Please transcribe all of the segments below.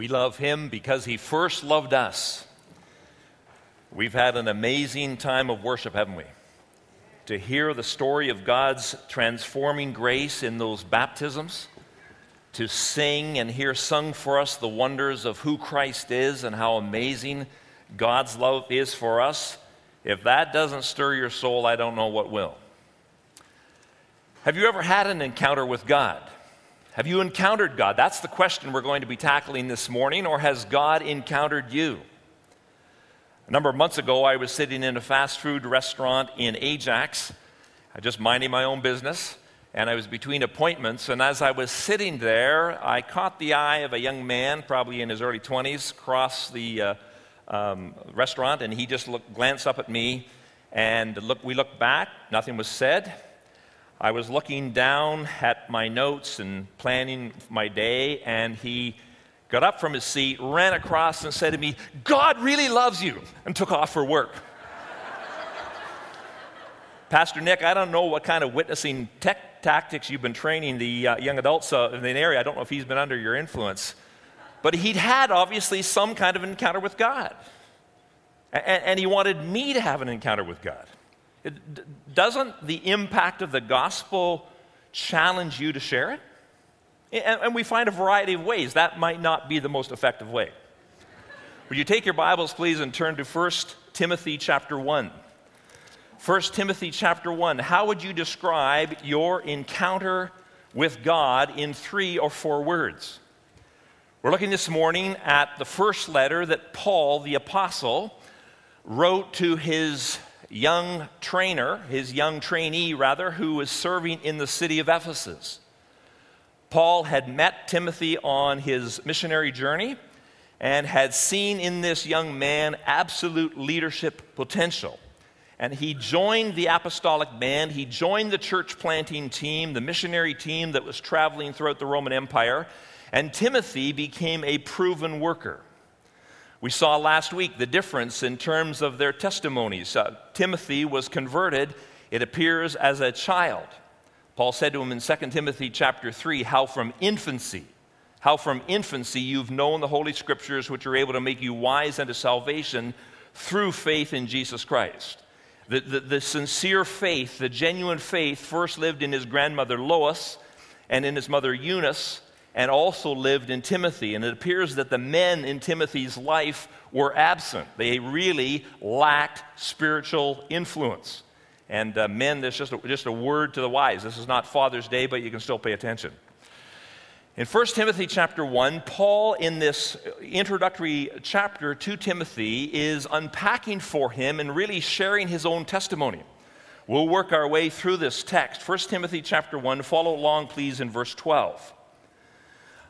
We love him because he first loved us. We've had an amazing time of worship, haven't we? To hear the story of God's transforming grace in those baptisms, to sing and hear sung for us the wonders of who Christ is and how amazing God's love is for us. If that doesn't stir your soul, I don't know what will. Have you ever had an encounter with God? Have you encountered God? That's the question we're going to be tackling this morning, or has God encountered you? A number of months ago, I was sitting in a fast food restaurant in Ajax, I just minding my own business, and I was between appointments. And as I was sitting there, I caught the eye of a young man, probably in his early 20s, cross the uh, um, restaurant, and he just looked, glanced up at me. And look, we looked back, nothing was said. I was looking down at my notes and planning my day, and he got up from his seat, ran across, and said to me, God really loves you, and took off for work. Pastor Nick, I don't know what kind of witnessing tech tactics you've been training the uh, young adults uh, in the area. I don't know if he's been under your influence. But he'd had, obviously, some kind of encounter with God. And, and he wanted me to have an encounter with God. It, doesn't the impact of the gospel challenge you to share it? And, and we find a variety of ways. That might not be the most effective way. Would you take your Bibles, please, and turn to 1 Timothy chapter 1? 1 Timothy chapter 1. How would you describe your encounter with God in three or four words? We're looking this morning at the first letter that Paul, the apostle, wrote to his young trainer, his young trainee rather, who was serving in the city of Ephesus. Paul had met Timothy on his missionary journey and had seen in this young man absolute leadership potential. And he joined the apostolic band, he joined the church planting team, the missionary team that was traveling throughout the Roman Empire, and Timothy became a proven worker. We saw last week the difference in terms of their testimonies. Uh, Timothy was converted, it appears, as a child. Paul said to him in 2 Timothy chapter 3 how from infancy, how from infancy you've known the Holy Scriptures, which are able to make you wise unto salvation through faith in Jesus Christ. The, the, the sincere faith, the genuine faith, first lived in his grandmother Lois and in his mother Eunice and also lived in Timothy. And it appears that the men in Timothy's life were absent. They really lacked spiritual influence. And uh, men, there's just a, just a word to the wise. This is not Father's Day, but you can still pay attention. In 1 Timothy chapter 1, Paul, in this introductory chapter to Timothy, is unpacking for him and really sharing his own testimony. We'll work our way through this text. 1 Timothy chapter 1, follow along, please, in verse 12.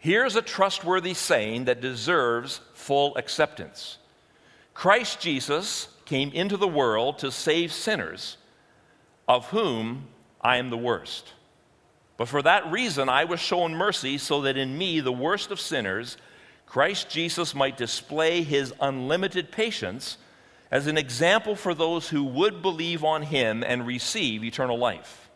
Here's a trustworthy saying that deserves full acceptance Christ Jesus came into the world to save sinners, of whom I am the worst. But for that reason, I was shown mercy so that in me, the worst of sinners, Christ Jesus might display his unlimited patience as an example for those who would believe on him and receive eternal life.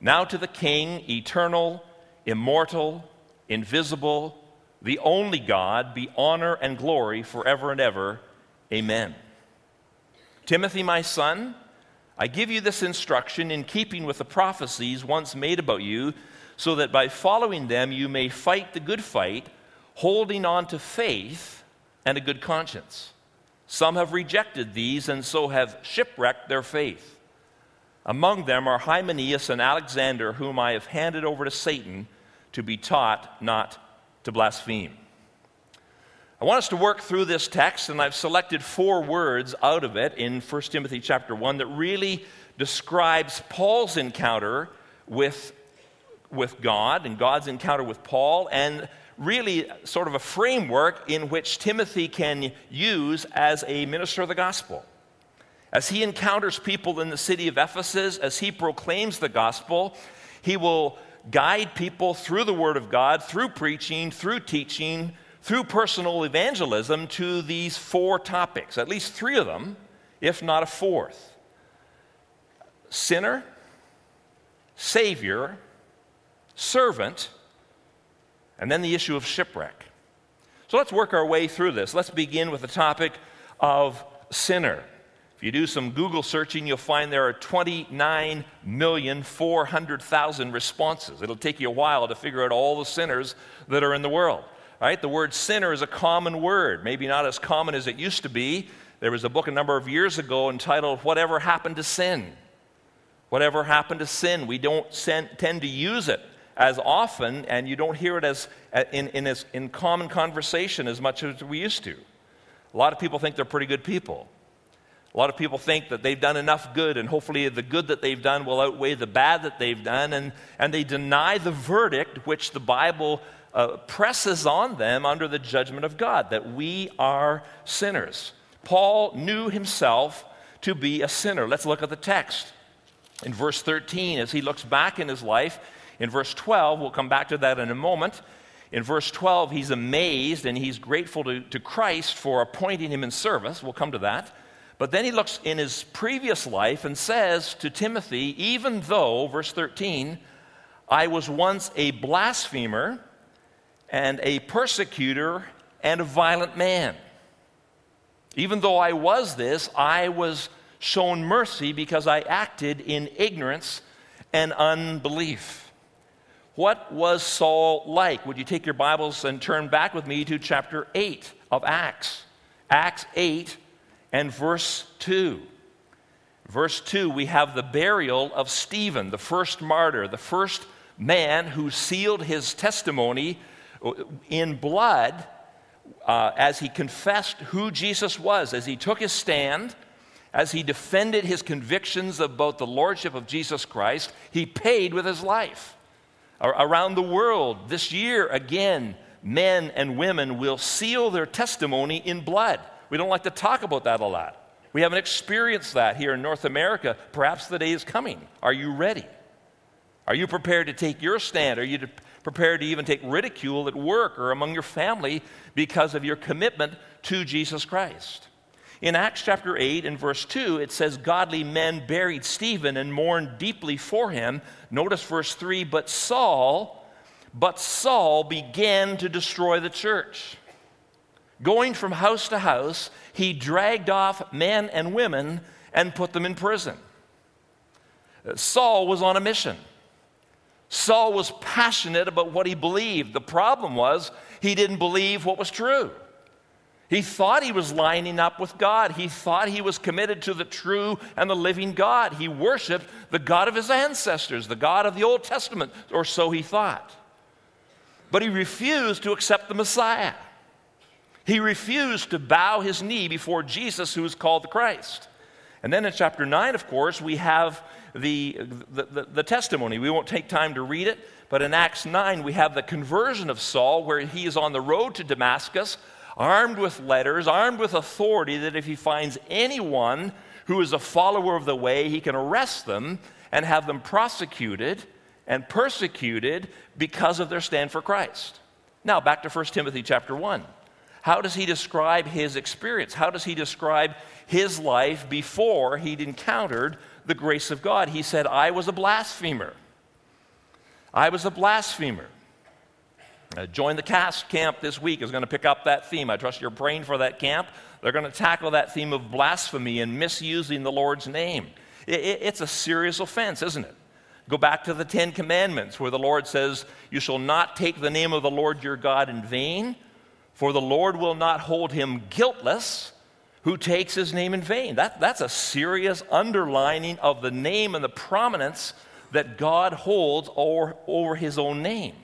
Now to the King, eternal, immortal, invisible, the only God, be honor and glory forever and ever. Amen. Timothy, my son, I give you this instruction in keeping with the prophecies once made about you, so that by following them you may fight the good fight, holding on to faith and a good conscience. Some have rejected these and so have shipwrecked their faith. Among them are Hymenaeus and Alexander, whom I have handed over to Satan to be taught not to blaspheme. I want us to work through this text, and I've selected four words out of it in 1 Timothy chapter 1 that really describes Paul's encounter with, with God and God's encounter with Paul, and really sort of a framework in which Timothy can use as a minister of the gospel. As he encounters people in the city of Ephesus, as he proclaims the gospel, he will guide people through the Word of God, through preaching, through teaching, through personal evangelism to these four topics, at least three of them, if not a fourth sinner, Savior, servant, and then the issue of shipwreck. So let's work our way through this. Let's begin with the topic of sinner. If you do some Google searching, you'll find there are 29,400,000 responses. It'll take you a while to figure out all the sinners that are in the world. Right? The word sinner is a common word, maybe not as common as it used to be. There was a book a number of years ago entitled Whatever Happened to Sin? Whatever happened to sin? We don't tend to use it as often, and you don't hear it as, in, in, as, in common conversation as much as we used to. A lot of people think they're pretty good people. A lot of people think that they've done enough good, and hopefully the good that they've done will outweigh the bad that they've done, and, and they deny the verdict which the Bible uh, presses on them under the judgment of God that we are sinners. Paul knew himself to be a sinner. Let's look at the text. In verse 13, as he looks back in his life, in verse 12, we'll come back to that in a moment. In verse 12, he's amazed and he's grateful to, to Christ for appointing him in service. We'll come to that. But then he looks in his previous life and says to Timothy, even though, verse 13, I was once a blasphemer and a persecutor and a violent man. Even though I was this, I was shown mercy because I acted in ignorance and unbelief. What was Saul like? Would you take your Bibles and turn back with me to chapter 8 of Acts? Acts 8, and verse 2. Verse 2, we have the burial of Stephen, the first martyr, the first man who sealed his testimony in blood uh, as he confessed who Jesus was, as he took his stand, as he defended his convictions about the lordship of Jesus Christ, he paid with his life. Around the world, this year again, men and women will seal their testimony in blood. We don't like to talk about that a lot. We haven't experienced that here in North America. Perhaps the day is coming. Are you ready? Are you prepared to take your stand? Are you prepared to even take ridicule at work or among your family because of your commitment to Jesus Christ? In Acts chapter 8 and verse 2, it says, Godly men buried Stephen and mourned deeply for him. Notice verse 3 But Saul, but Saul began to destroy the church. Going from house to house, he dragged off men and women and put them in prison. Saul was on a mission. Saul was passionate about what he believed. The problem was he didn't believe what was true. He thought he was lining up with God. He thought he was committed to the true and the living God. He worshiped the God of his ancestors, the God of the Old Testament, or so he thought. But he refused to accept the Messiah. He refused to bow his knee before Jesus, who is called the Christ. And then in chapter 9, of course, we have the, the, the, the, testimony. We won't take time to read it, but in Acts 9, we have the conversion of Saul, where he is on the road to Damascus, armed with letters, armed with authority that if he finds anyone who is a follower of the way, he can arrest them and have them prosecuted and persecuted because of their stand for Christ. Now, back to 1 Timothy chapter 1. How does he describe his experience? How does he describe his life before he'd encountered the grace of God? He said, I was a blasphemer. I was a blasphemer. Uh, join the cast camp this week is going to pick up that theme. I trust you're praying for that camp. They're going to tackle that theme of blasphemy and misusing the Lord's name. It, it, it's a serious offense, isn't it? Go back to the Ten Commandments where the Lord says, You shall not take the name of the Lord your God in vain. For the Lord will not hold him guiltless who takes his name in vain. That, that's a serious underlining of the name and the prominence that God holds over, over his own name.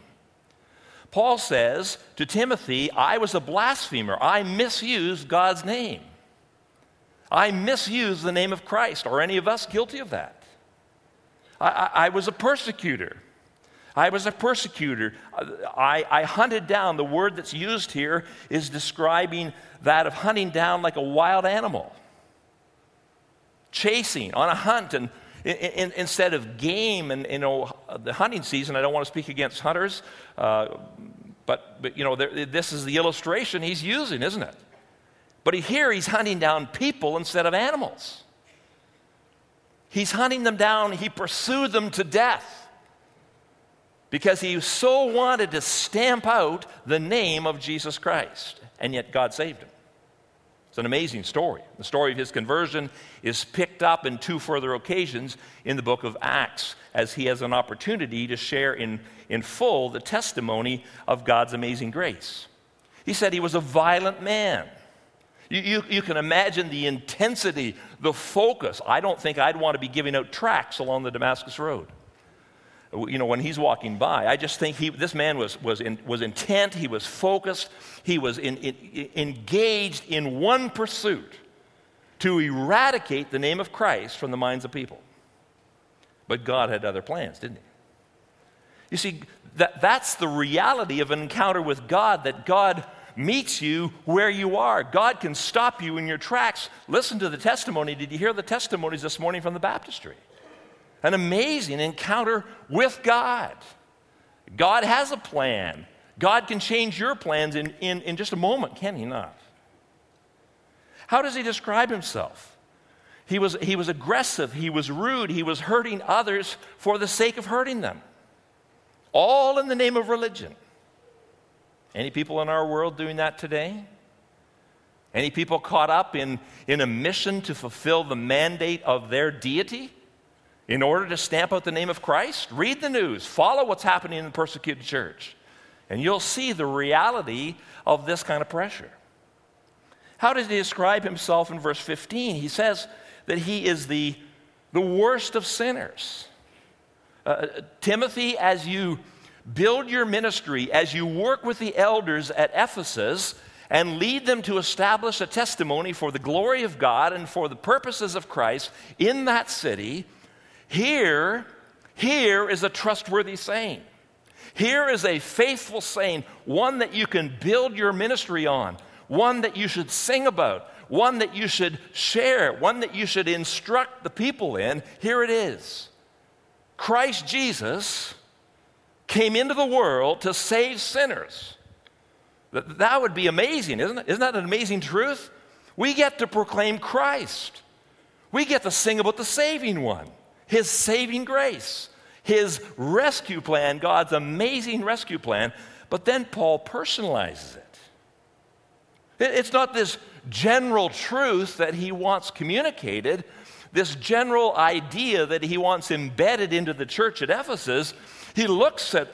Paul says to Timothy, I was a blasphemer. I misused God's name. I misused the name of Christ. Are any of us guilty of that? I, I, I was a persecutor. I was a persecutor. I, I, hunted down. The word that's used here is describing that of hunting down like a wild animal, chasing on a hunt. And in, in, instead of game and you know the hunting season, I don't want to speak against hunters, uh, but, but you know there, this is the illustration he's using, isn't it? But here he's hunting down people instead of animals. He's hunting them down. He pursued them to death because he so wanted to stamp out the name of Jesus Christ. And yet God saved him. It's an amazing story. The story of his conversion is picked up in two further occasions in the book of Acts as he has an opportunity to share in, in full the testimony of God's amazing grace. He said he was a violent man. You, you, you, can imagine the intensity, the focus. I don't think I'd want to be giving out tracts along the Damascus Road you know, when he's walking by. I just think he, this man was, was, in, was intent, he was focused, he was in, in, engaged in one pursuit to eradicate the name of Christ from the minds of people. But God had other plans, didn't he? You see, that, that's the reality of an encounter with God, that God meets you where you are. God can stop you in your tracks. Listen to the testimony. Did you hear the testimonies this morning from the baptistry? An amazing encounter with God. God has a plan. God can change your plans in, in, in just a moment, can He not? How does He describe Himself? He was, he was aggressive, he was rude, he was hurting others for the sake of hurting them. All in the name of religion. Any people in our world doing that today? Any people caught up in, in a mission to fulfill the mandate of their deity? In order to stamp out the name of Christ? Read the news, follow what's happening in the persecuted church, and you'll see the reality of this kind of pressure. How does he describe himself in verse 15? He says that he is the, the worst of sinners. Uh, Timothy, as you build your ministry, as you work with the elders at Ephesus, and lead them to establish a testimony for the glory of God and for the purposes of Christ in that city, here, here is a trustworthy saying. Here is a faithful saying, one that you can build your ministry on, one that you should sing about, one that you should share, one that you should instruct the people in. Here it is Christ Jesus came into the world to save sinners. That would be amazing, isn't it? Isn't that an amazing truth? We get to proclaim Christ. We get to sing about the saving one. His saving grace, His rescue plan, God's amazing rescue plan. But then Paul personalizes it. It's not this general truth that he wants communicated, this general idea that he wants embedded into the church at Ephesus. He looks at,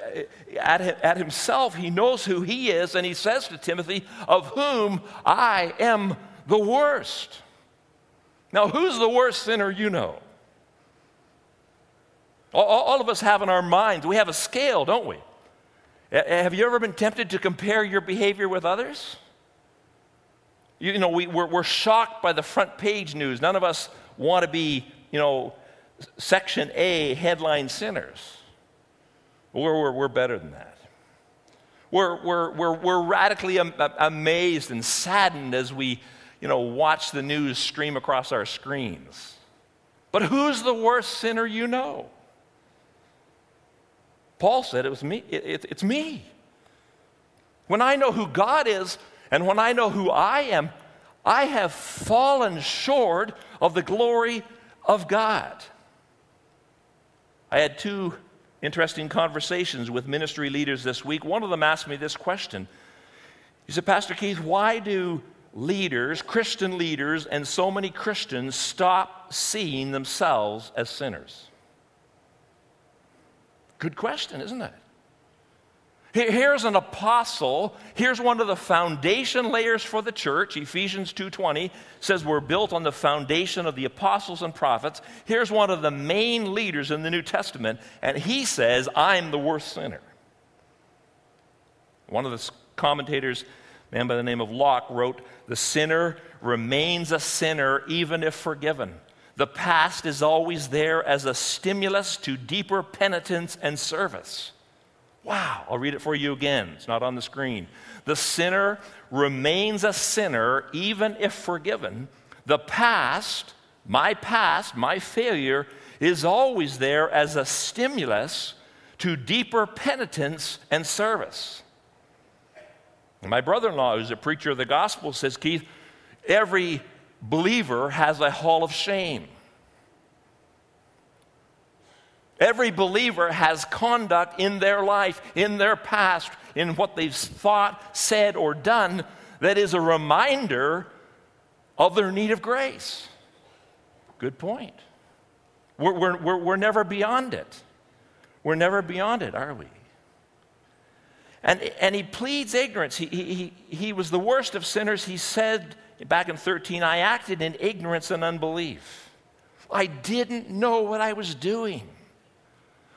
at, at himself, he knows who he is, and he says to Timothy, Of whom I am the worst. Now, who's the worst sinner you know? All, all of us have in our minds, we have a scale, don't we? Have you ever been tempted to compare your behavior with others? You, know, we, we're, we're shocked by the front page news. None of us want to be, you know, section A headline sinners. We're, we're, we're better than that. We're, we're, we're, we're radically am- amazed and saddened as we, you know, watch the news stream across our screens. But who's the worst sinner you know? Paul said it was me. It, it, it's me. When I know who God is and when I know who I am, I have fallen short of the glory of God. I had two interesting conversations with ministry leaders this week. One of them asked me this question. He said, Pastor Keith, why do leaders, Christian leaders, and so many Christians stop seeing themselves as sinners? Good question, isn't it? Here's an apostle. Here's one of the foundation layers for the church. Ephesians 2:20 says we're built on the foundation of the apostles and prophets. Here's one of the main leaders in the New Testament, and he says, "I'm the worst sinner." One of the commentators, a man by the name of Lock, wrote, "The sinner remains a sinner even if forgiven." The past is always there as a stimulus to deeper penitence and service. Wow, I'll read it for you again. It's not on the screen. The sinner remains a sinner even if forgiven. The past, my past, my failure, is always there as a stimulus to deeper penitence and service. My brother in law, who's a preacher of the gospel, says, Keith, every believer has a hall of shame. Every believer has conduct in their life, in their past, in what they've thought, said, or done that is a reminder of their need of grace. Good point. We're, we're, we're, we're never beyond it. We're never beyond it, are we? And, and he pleads ignorance. He, he, he was the worst of sinners. He said back in 13, I acted in ignorance and unbelief. I didn't know what I was doing.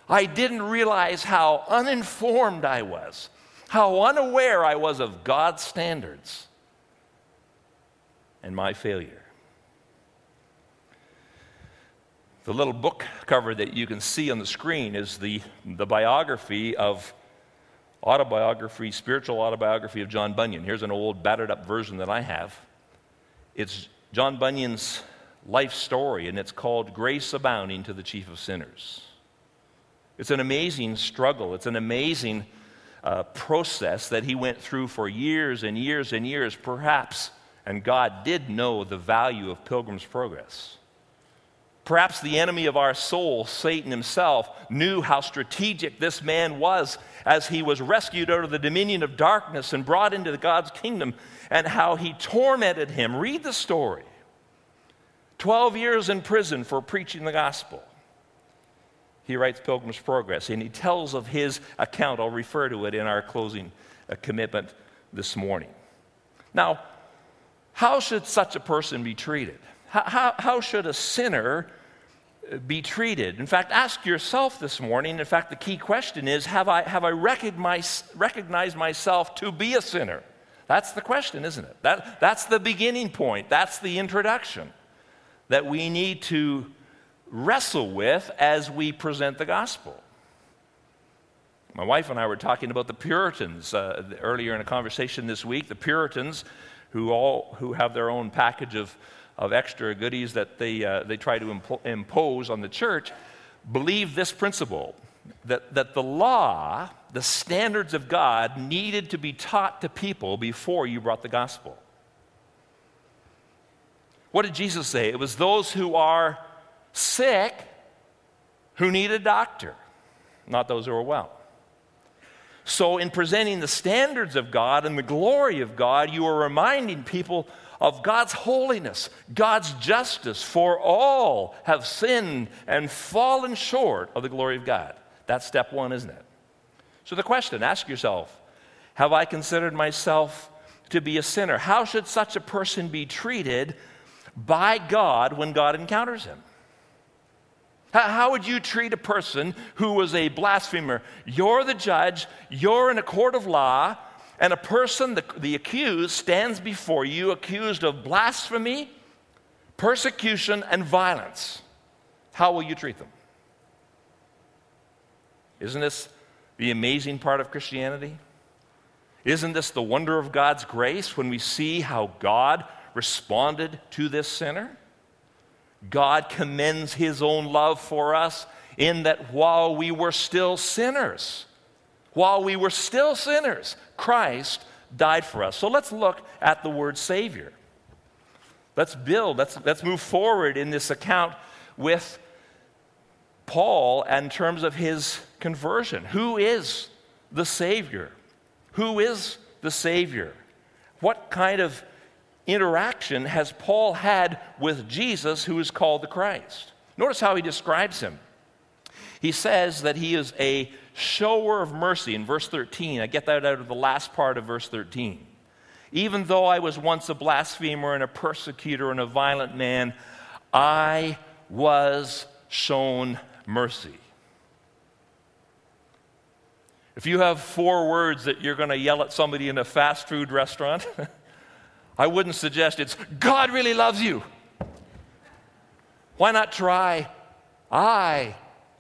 I didn't realize how uninformed I was, how unaware I was of God's standards and my failure. The little book cover that you can see on the screen is the, the biography of autobiography, spiritual autobiography of John Bunyan. Here's an old, battered up version that I have. It's John Bunyan's life story, and it's called Grace Abounding to the Chief of Sinners. It's an amazing struggle, it's an amazing uh, process that he went through for years and years and years, perhaps. And God did know the value of Pilgrim's Progress. Perhaps the enemy of our soul, Satan himself, knew how strategic this man was as he was rescued out of the dominion of darkness and brought into God's kingdom, and how he tormented him. Read the story 12 years in prison for preaching the gospel. He writes Pilgrim's Progress, and he tells of his account. I'll refer to it in our closing uh, commitment this morning. Now, how should such a person be treated? How, how, how should a sinner uh, be treated? In fact, ask yourself this morning. In fact, the key question is Have I, have I recognized, recognized myself to be a sinner? That's the question, isn't it? That, that's the beginning point. That's the introduction that we need to wrestle with as we present the gospel. My wife and I were talking about the Puritans uh, earlier in a conversation this week. The Puritans, who all who have their own package of of extra goodies that they, uh, they try to impo- impose on the church, believe this principle that, that the law, the standards of God, needed to be taught to people before you brought the gospel. What did Jesus say? It was those who are sick who need a doctor, not those who are well. So, in presenting the standards of God and the glory of God, you are reminding people of God's holiness, God's justice, for all have sinned and fallen short of the glory of God. That's step one, isn't it? So the question ask yourself Have I considered myself to be a sinner? How should such a person be treated by God when God encounters him? How would you treat a person who was a blasphemer? You're the judge, you're in a court of law, and a person, the, the accused, stands before you accused of blasphemy, persecution, and violence, how will you treat them? Isn't this the amazing part of Christianity? Isn't this the wonder of God's grace when we see how God responded to this sinner? God commends his own love for us in that while we were still sinners, while we were still sinners, Christ died for us. So let's look at the word Savior. Let's build, let's, let's move forward in this account with Paul in terms of his conversion. Who is the Savior? Who is the Savior? What kind of interaction has Paul had with Jesus, who is called the Christ? Notice how he describes him. He says that he is a shower of mercy in verse 13. I get that out of the last part of verse 13. Even though I was once a blasphemer and a persecutor and a violent man, I was shown mercy. If you have four words that you're going to yell at somebody in a fast food restaurant, I wouldn't suggest it's God really loves you. Why not try I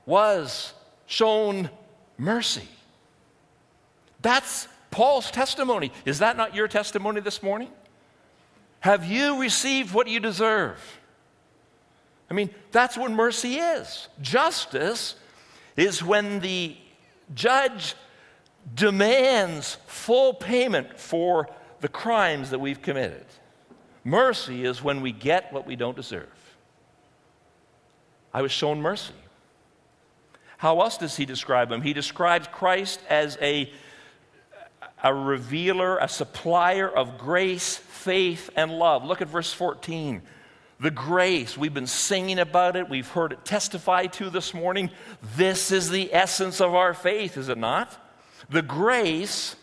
was shown mercy. That's Paul's testimony. Is that not your testimony this morning? Have you received what you deserve? I mean, that's what mercy is. Justice is when the judge demands full payment for the crimes that we've committed. Mercy is when we get what we don't deserve. I was shown mercy. How else does he describe him? He describes Christ as a, a revealer, a supplier of grace, faith, and love. Look at verse 14. The grace, we've been singing about it, we've heard it testified to this morning. This is the essence of our faith, is it not? The grace,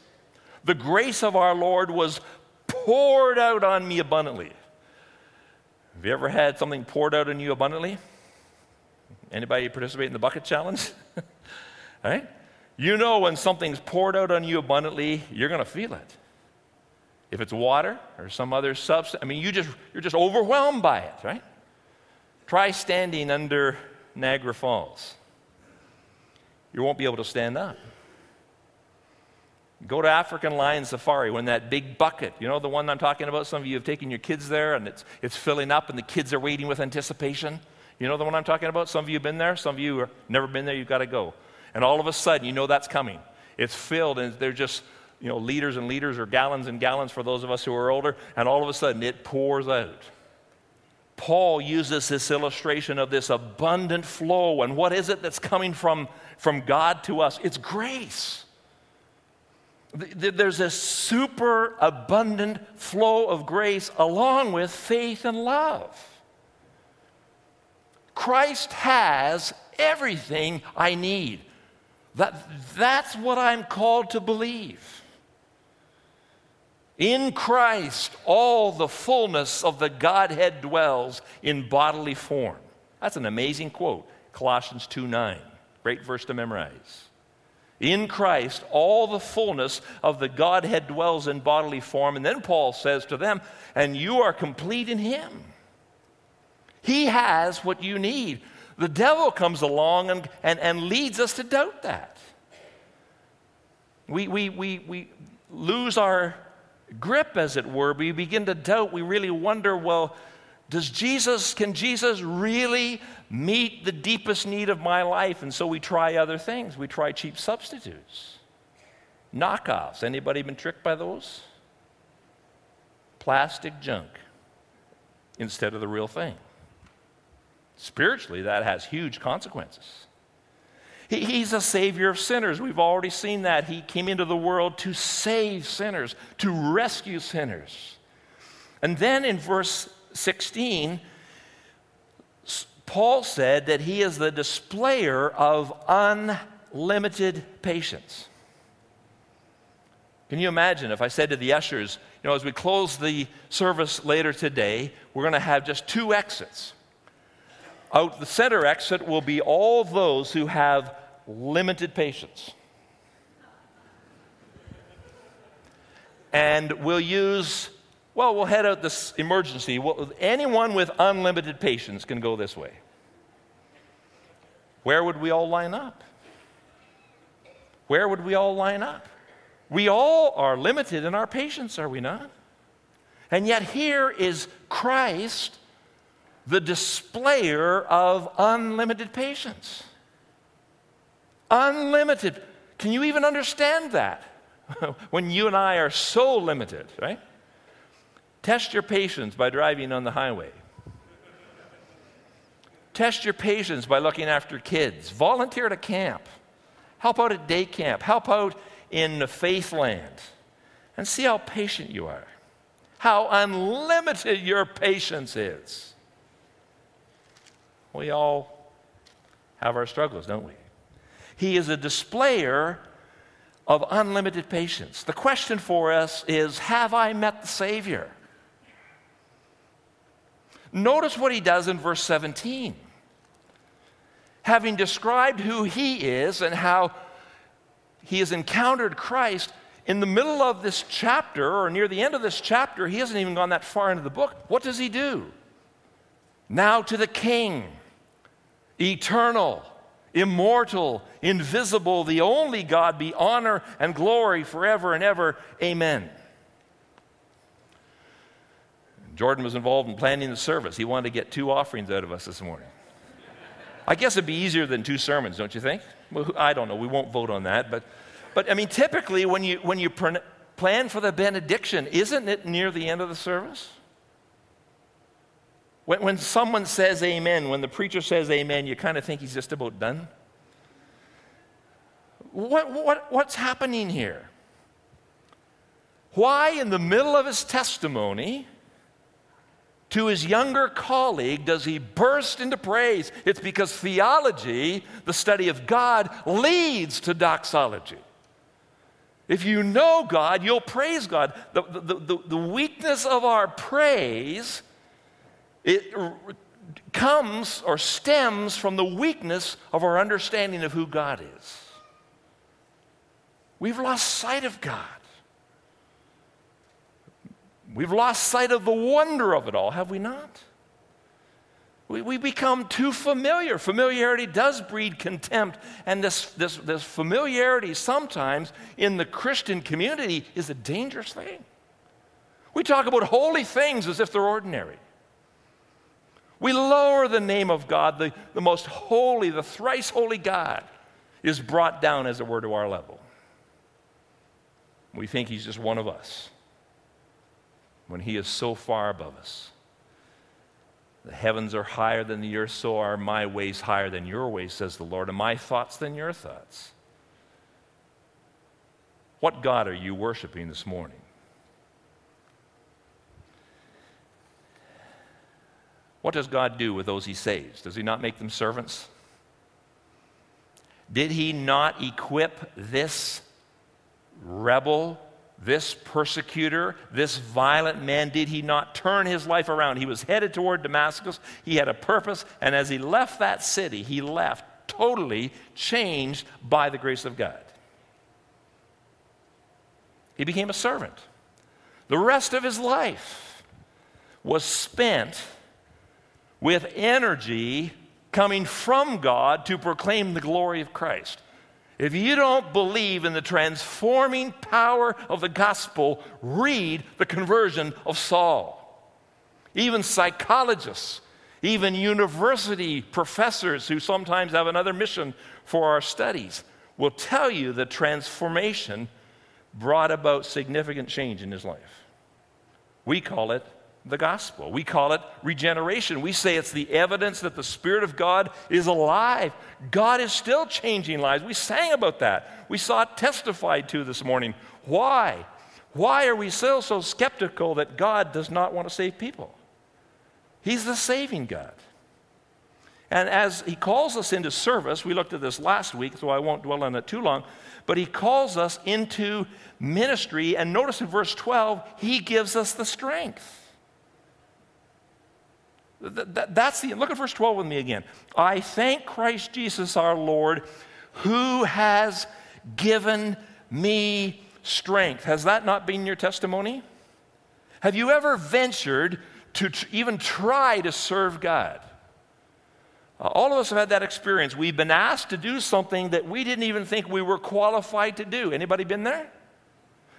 the grace of our Lord was poured out on me abundantly. Have you ever had something poured out on you abundantly? Anybody participate in the bucket challenge? right? You know when something's poured out on you abundantly, you're going to feel it. If it's water or some other substance, I mean, you just, you're just overwhelmed by it, right? Try standing under Niagara Falls. You won't be able to stand up. Go to African Lion Safari when that big bucket, you know the one I'm talking about? Some of you have taken your kids there and it's, it's filling up and the kids are waiting with anticipation. You know the one I'm talking about? Some of you have been there, some of you have never been there, you've got to go. And all of a sudden, you know that's coming. It's filled and they're just, you know, liters and liters or gallons and gallons for those of us who are older, and all of a sudden it pours out. Paul uses this illustration of this abundant flow. And what is it that's coming from, from God to us? It's grace. There's a super abundant flow of grace along with faith and love. Christ has everything I need. That, that's what I'm called to believe. In Christ, all the fullness of the Godhead dwells in bodily form. That's an amazing quote, Colossians 2 9. Great verse to memorize. In Christ, all the fullness of the Godhead dwells in bodily form. And then Paul says to them, and you are complete in Him. He has what you need. The devil comes along and, and, and leads us to doubt that. We, we, we, we lose our grip, as it were. We begin to doubt. We really wonder well, does Jesus, can Jesus really meet the deepest need of my life? And so we try other things. We try cheap substitutes, knockoffs. Anybody been tricked by those? Plastic junk instead of the real thing. Spiritually, that has huge consequences. He, he's a savior of sinners. We've already seen that. He came into the world to save sinners, to rescue sinners. And then in verse 16, Paul said that he is the displayer of unlimited patience. Can you imagine if I said to the ushers, you know, as we close the service later today, we're going to have just two exits. Out the center exit will be all those who have limited patience. And we'll use, well, we'll head out this emergency. Anyone with unlimited patience can go this way. Where would we all line up? Where would we all line up? We all are limited in our patience, are we not? And yet, here is Christ the displayer of unlimited patience. Unlimited. Can you even understand that? when you and I are so limited, right? Test your patience by driving on the highway. Test your patience by looking after kids. Volunteer at a camp. Help out at day camp. Help out in the faith land. And see how patient you are. How unlimited your patience is. We all have our struggles, don't we? He is a displayer of unlimited patience. The question for us is Have I met the Savior? Notice what he does in verse 17. Having described who he is and how he has encountered Christ, in the middle of this chapter, or near the end of this chapter, he hasn't even gone that far into the book. What does he do? Now to the king eternal, immortal, invisible, the only God, be honor and glory forever and ever. Amen. Jordan was involved in planning the service. He wanted to get two offerings out of us this morning. I guess it'd be easier than two sermons, don't you think? Well, I don't know. We won't vote on that. But, but I mean, typically, when you, when you plan for the benediction, isn't it near the end of the service? When, when someone says amen, when the preacher says amen, you kind of think he's just about done. What, what, what's happening here? Why, in the middle of his testimony to his younger colleague, does he burst into praise? It's because theology, the study of God, leads to doxology. If you know God, you'll praise God. The, the, the, the weakness of our praise it comes or stems from the weakness of our understanding of who God is. We've lost sight of God. We've lost sight of the wonder of it all, have we not? We, we become too familiar. Familiarity does breed contempt, and this, this, this familiarity sometimes in the Christian community is a dangerous thing. We talk about holy things as if they're ordinary. We lower the name of God, the, the most holy, the thrice holy God is brought down, as it were, to our level. We think he's just one of us when he is so far above us. The heavens are higher than the earth, so are my ways higher than your ways, says the Lord, and my thoughts than your thoughts. What God are you worshiping this morning? What does God do with those he saves? Does he not make them servants? Did he not equip this rebel, this persecutor, this violent man? Did he not turn his life around? He was headed toward Damascus. He had a purpose, and as he left that city, he left totally changed by the grace of God. He became a servant. The rest of his life was spent with energy coming from God to proclaim the glory of Christ. If you don't believe in the transforming power of the gospel, read the conversion of Saul. Even psychologists, even university professors who sometimes have another mission for our studies will tell you that transformation brought about significant change in his life. We call it the gospel. We call it regeneration. We say it's the evidence that the Spirit of God is alive. God is still changing lives. We sang about that. We saw it testified to this morning. Why? Why are we still so skeptical that God does not want to save people? He's the saving God. And as He calls us into service, we looked at this last week, so I won't dwell on it too long, but He calls us into ministry. And notice in verse 12, He gives us the strength. That's the, look at verse 12 with me again. I thank Christ Jesus our Lord who has given me strength. Has that not been your testimony? Have you ever ventured to tr- even try to serve God? Uh, all of us have had that experience. We've been asked to do something that we didn't even think we were qualified to do. Anybody been there?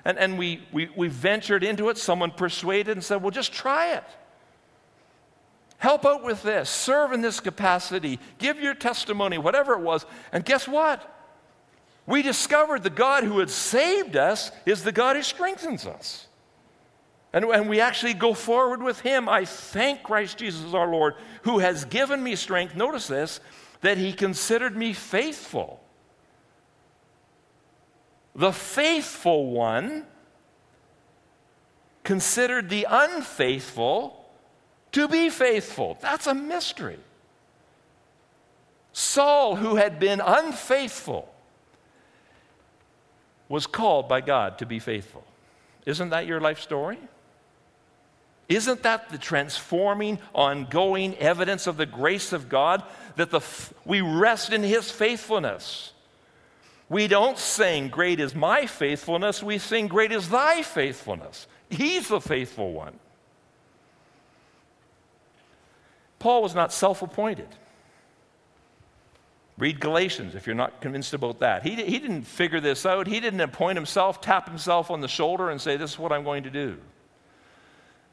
And, and we, we, we ventured into it. Someone persuaded and said, well, just try it. Help out with this, serve in this capacity, give your testimony, whatever it was. And guess what? We discovered the God who had saved us is the God who strengthens us. And when we actually go forward with Him, I thank Christ Jesus our Lord, who has given me strength. Notice this, that He considered me faithful. The faithful one considered the unfaithful to be faithful. That's a mystery. Saul, who had been unfaithful, was called by God to be faithful. Isn't that your life story? Isn't that the transforming, ongoing evidence of the grace of God that the, we rest in His faithfulness? We don't sing, Great is my faithfulness. We sing, Great is thy faithfulness. He's the faithful one. Paul was not self appointed. Read Galatians if you're not convinced about that. He, he didn't figure this out. He didn't appoint himself, tap himself on the shoulder, and say, This is what I'm going to do.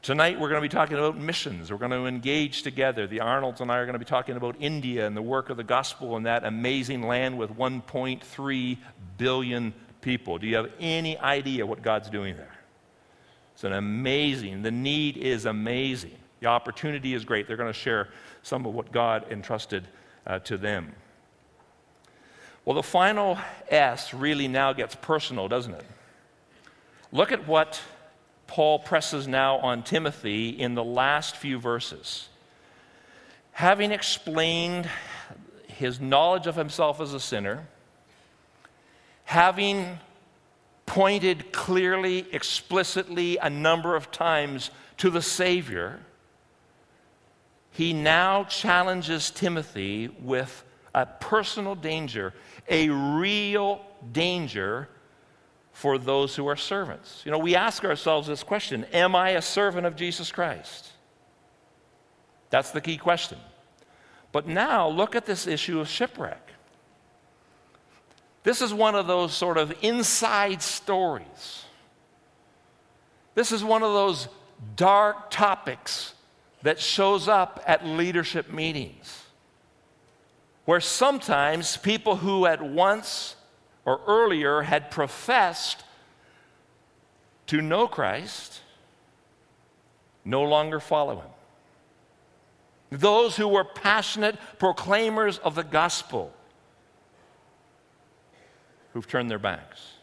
Tonight, we're going to be talking about missions. We're going to engage together. The Arnolds and I are going to be talking about India and the work of the gospel in that amazing land with 1.3 billion people. Do you have any idea what God's doing there? It's an amazing, the need is amazing. The opportunity is great. They're going to share some of what God entrusted uh, to them. Well, the final S really now gets personal, doesn't it? Look at what Paul presses now on Timothy in the last few verses. Having explained his knowledge of himself as a sinner, having pointed clearly, explicitly, a number of times to the Savior, he now challenges Timothy with a personal danger, a real danger for those who are servants. You know, we ask ourselves this question Am I a servant of Jesus Christ? That's the key question. But now look at this issue of shipwreck. This is one of those sort of inside stories. This is one of those dark topics that shows up at leadership meetings where sometimes people who at once or earlier had professed to know Christ no longer follow him. Those who were passionate proclaimers of the gospel who've turned their backs.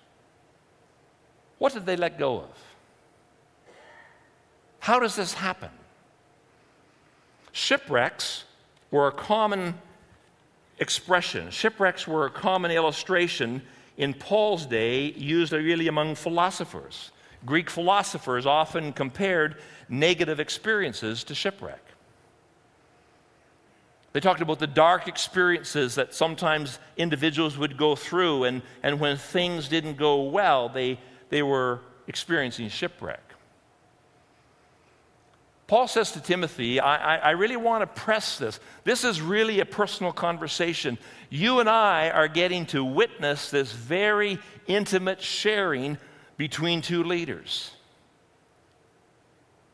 What did they let go of? How does this happen? Shipwrecks were a common expression. Shipwrecks were a common illustration in Paul's day used really among philosophers. Greek philosophers often compared negative experiences to shipwreck. They talked about the dark experiences that sometimes individuals would go through, and, and when things didn't go well, they, they were experiencing shipwreck. Paul says to Timothy, I, I, I, really want to press this. This is really a personal conversation. You and I are getting to witness this very intimate sharing between two leaders.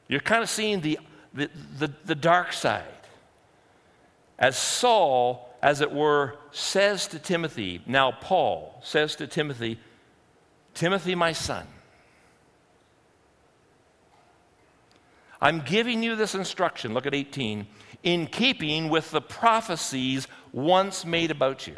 You're kind of seeing the, the, the, the dark side. As Saul, as it were, says to Timothy, now Paul says to Timothy, Timothy, my son, I'm giving you this instruction, look at 18, in keeping with the prophecies once made about you.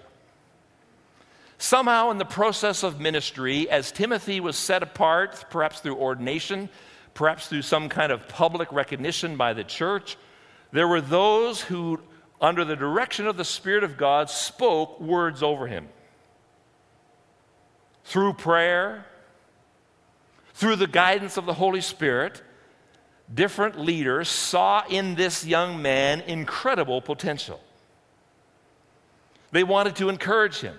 Somehow, in the process of ministry, as Timothy was set apart, perhaps through ordination, perhaps through some kind of public recognition by the church, there were those who, under the direction of the Spirit of God, spoke words over him. Through prayer, through the guidance of the Holy Spirit, different leaders saw in this young man incredible potential. They wanted to encourage him.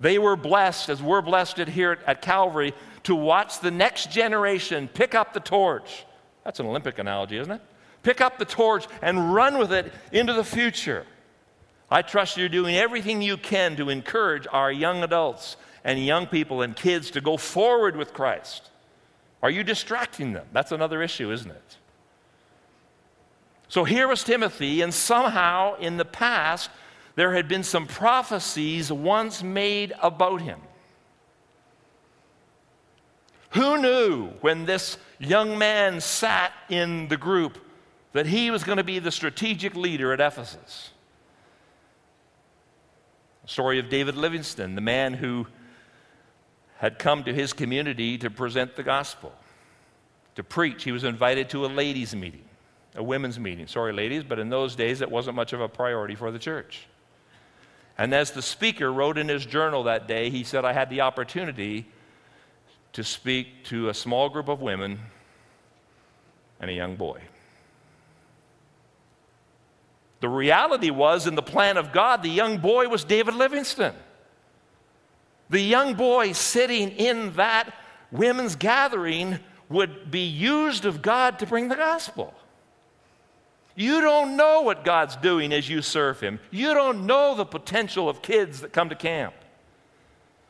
They were blessed, as we're blessed here at Calvary, to watch the next generation pick up the torch. That's an Olympic analogy, isn't it? Pick up the torch and run with it into the future. I trust you're doing everything you can to encourage our young adults and young people and kids to go forward with Christ. Are you distracting them? That's another issue, isn't it? So here was Timothy, and somehow in the past, there had been some prophecies once made about him. Who knew when this young man sat in the group that he was going to be the strategic leader at Ephesus? The story of David Livingstone, the man who had come to his community to present the gospel, to preach. He was invited to a ladies' meeting, a women's meeting. Sorry, ladies, but in those days it wasn't much of a priority for the church. And as the speaker wrote in his journal that day, he said, I had the opportunity to speak to a small group of women and a young boy. The reality was, in the plan of God, the young boy was David Livingstone. The young boy sitting in that women's gathering would be used of God to bring the gospel. You don't know what God's doing as you serve Him. You don't know the potential of kids that come to camp,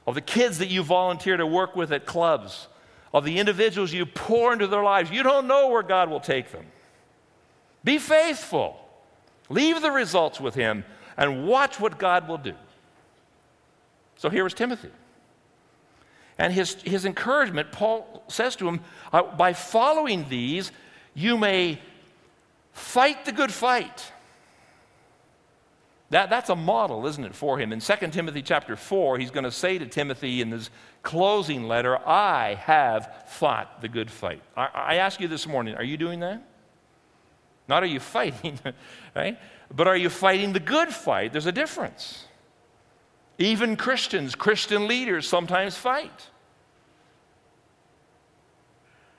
of the kids that you volunteer to work with at clubs, of the individuals you pour into their lives. You don't know where God will take them. Be faithful. Leave the results with Him and watch what God will do. So here is Timothy. And his, his encouragement, Paul says to him, uh, by following these, you may fight the good fight. That, that's a model, isn't it, for him? In 2 Timothy chapter 4, he's going to say to Timothy in his closing letter, I have fought the good fight. I, I ask you this morning, are you doing that? Not are you fighting, right? But are you fighting the good fight? There's a difference. Even Christians, Christian leaders sometimes fight.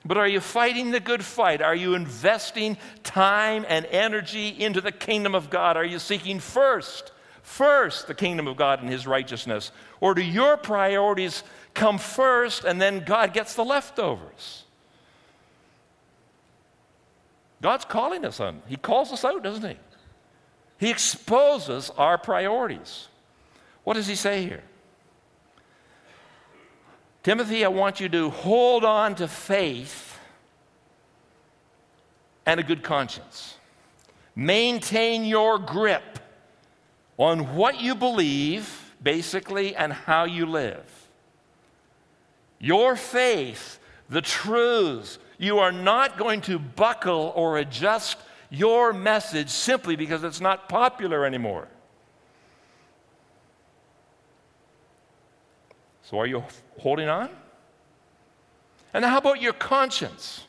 But are you fighting the good fight? Are you investing time and energy into the kingdom of God? Are you seeking first, first the kingdom of God and his righteousness? Or do your priorities come first and then God gets the leftovers? God's calling us on. He calls us out, doesn't he? He exposes our priorities. What does he say here? Timothy, I want you to hold on to faith and a good conscience. Maintain your grip on what you believe, basically, and how you live. Your faith, the truths, you are not going to buckle or adjust your message simply because it's not popular anymore. So, are you holding on? And how about your conscience?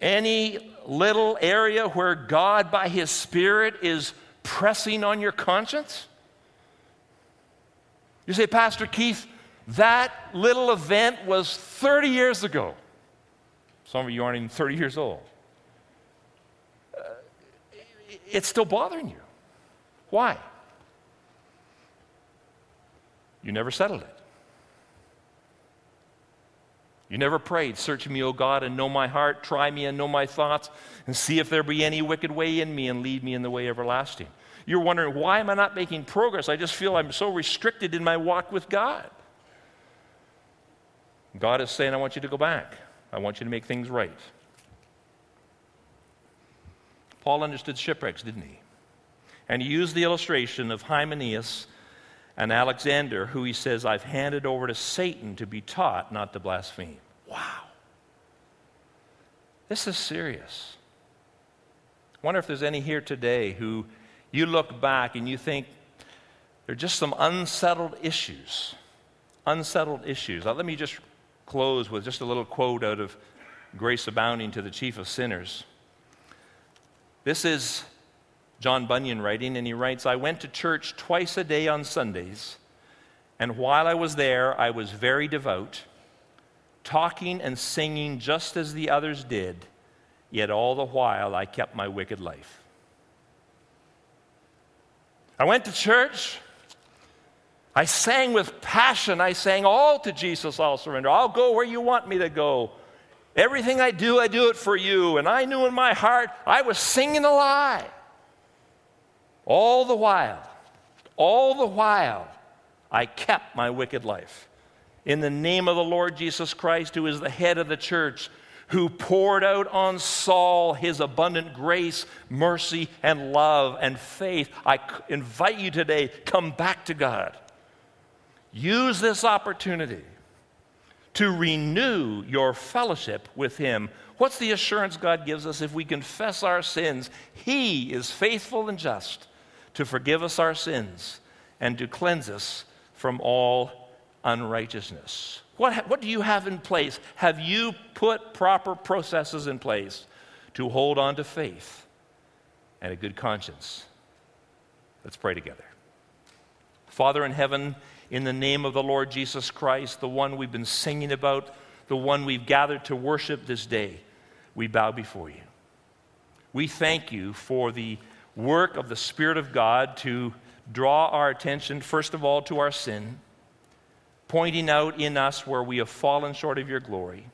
Any little area where God, by His Spirit, is pressing on your conscience? You say, Pastor Keith, that little event was 30 years ago. Some of you aren't even 30 years old. Uh, it's still bothering you. Why? You never settled it. You never prayed, Search me, O God, and know my heart, try me and know my thoughts, and see if there be any wicked way in me, and lead me in the way everlasting. You're wondering, why am I not making progress? I just feel I'm so restricted in my walk with God. God is saying, I want you to go back. I want you to make things right. Paul understood shipwrecks, didn't he? And he used the illustration of Hymenaeus and Alexander, who he says, I've handed over to Satan to be taught not to blaspheme. Wow. This is serious. I wonder if there's any here today who you look back and you think there are just some unsettled issues. Unsettled issues. Now, let me just close with just a little quote out of Grace Abounding to the Chief of Sinners. This is John Bunyan writing, and he writes I went to church twice a day on Sundays, and while I was there, I was very devout, talking and singing just as the others did, yet all the while I kept my wicked life. I went to church. I sang with passion. I sang all to Jesus, I'll surrender. I'll go where you want me to go. Everything I do, I do it for you. And I knew in my heart I was singing a lie. All the while, all the while, I kept my wicked life. In the name of the Lord Jesus Christ, who is the head of the church, who poured out on Saul his abundant grace, mercy, and love and faith, I invite you today, come back to God. Use this opportunity to renew your fellowship with Him. What's the assurance God gives us if we confess our sins? He is faithful and just to forgive us our sins and to cleanse us from all unrighteousness. What, what do you have in place? Have you put proper processes in place to hold on to faith and a good conscience? Let's pray together. Father in heaven, in the name of the Lord Jesus Christ, the one we've been singing about, the one we've gathered to worship this day, we bow before you. We thank you for the work of the Spirit of God to draw our attention, first of all, to our sin, pointing out in us where we have fallen short of your glory,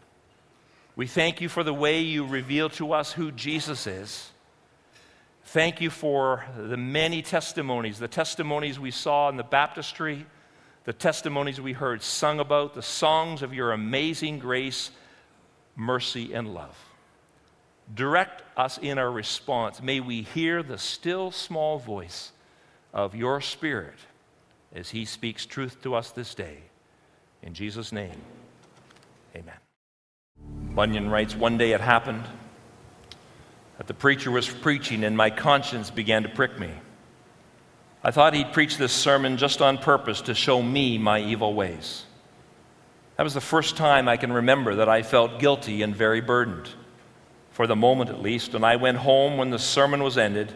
We thank you for the way you reveal to us who Jesus is. Thank you for the many testimonies, the testimonies we saw in the baptistry, the testimonies we heard sung about, the songs of your amazing grace, mercy, and love. Direct us in our response. May we hear the still small voice of your Spirit as He speaks truth to us this day. In Jesus' name, amen. Bunyan writes One day it happened that the preacher was preaching, and my conscience began to prick me. I thought he'd preach this sermon just on purpose to show me my evil ways. That was the first time I can remember that I felt guilty and very burdened, for the moment at least, and I went home when the sermon was ended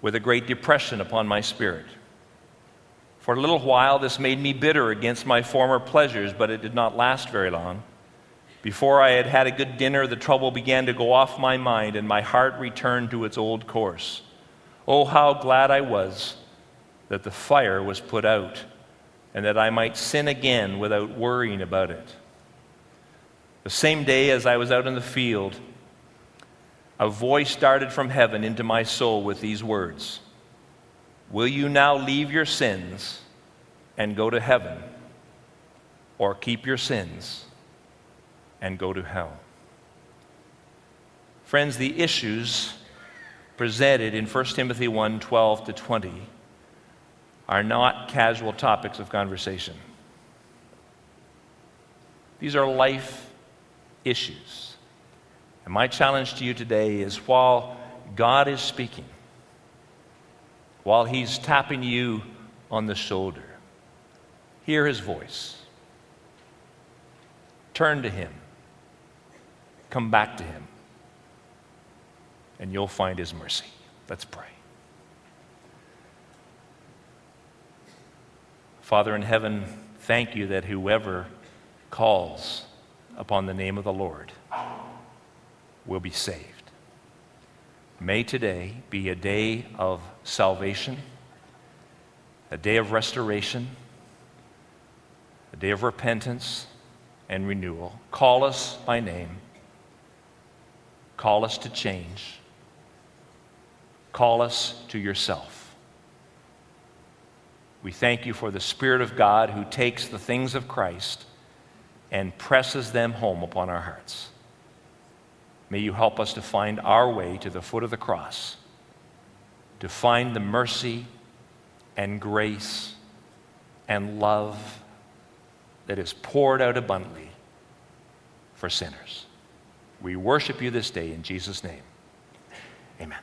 with a great depression upon my spirit. For a little while, this made me bitter against my former pleasures, but it did not last very long. Before I had had a good dinner, the trouble began to go off my mind, and my heart returned to its old course. Oh, how glad I was that the fire was put out, and that I might sin again without worrying about it. The same day as I was out in the field, a voice darted from heaven into my soul with these words Will you now leave your sins and go to heaven, or keep your sins and go to hell? Friends, the issues presented in 1 Timothy 1 12 to 20 are not casual topics of conversation. These are life issues. And my challenge to you today is while God is speaking, while He's tapping you on the shoulder. Hear His voice. Turn to Him. Come back to Him. And you'll find His mercy. Let's pray. Father in heaven, thank you that whoever calls upon the name of the Lord will be saved. May today be a day of salvation, a day of restoration, a day of repentance and renewal. Call us by name. Call us to change. Call us to yourself. We thank you for the Spirit of God who takes the things of Christ and presses them home upon our hearts. May you help us to find our way to the foot of the cross, to find the mercy and grace and love that is poured out abundantly for sinners. We worship you this day in Jesus' name. Amen.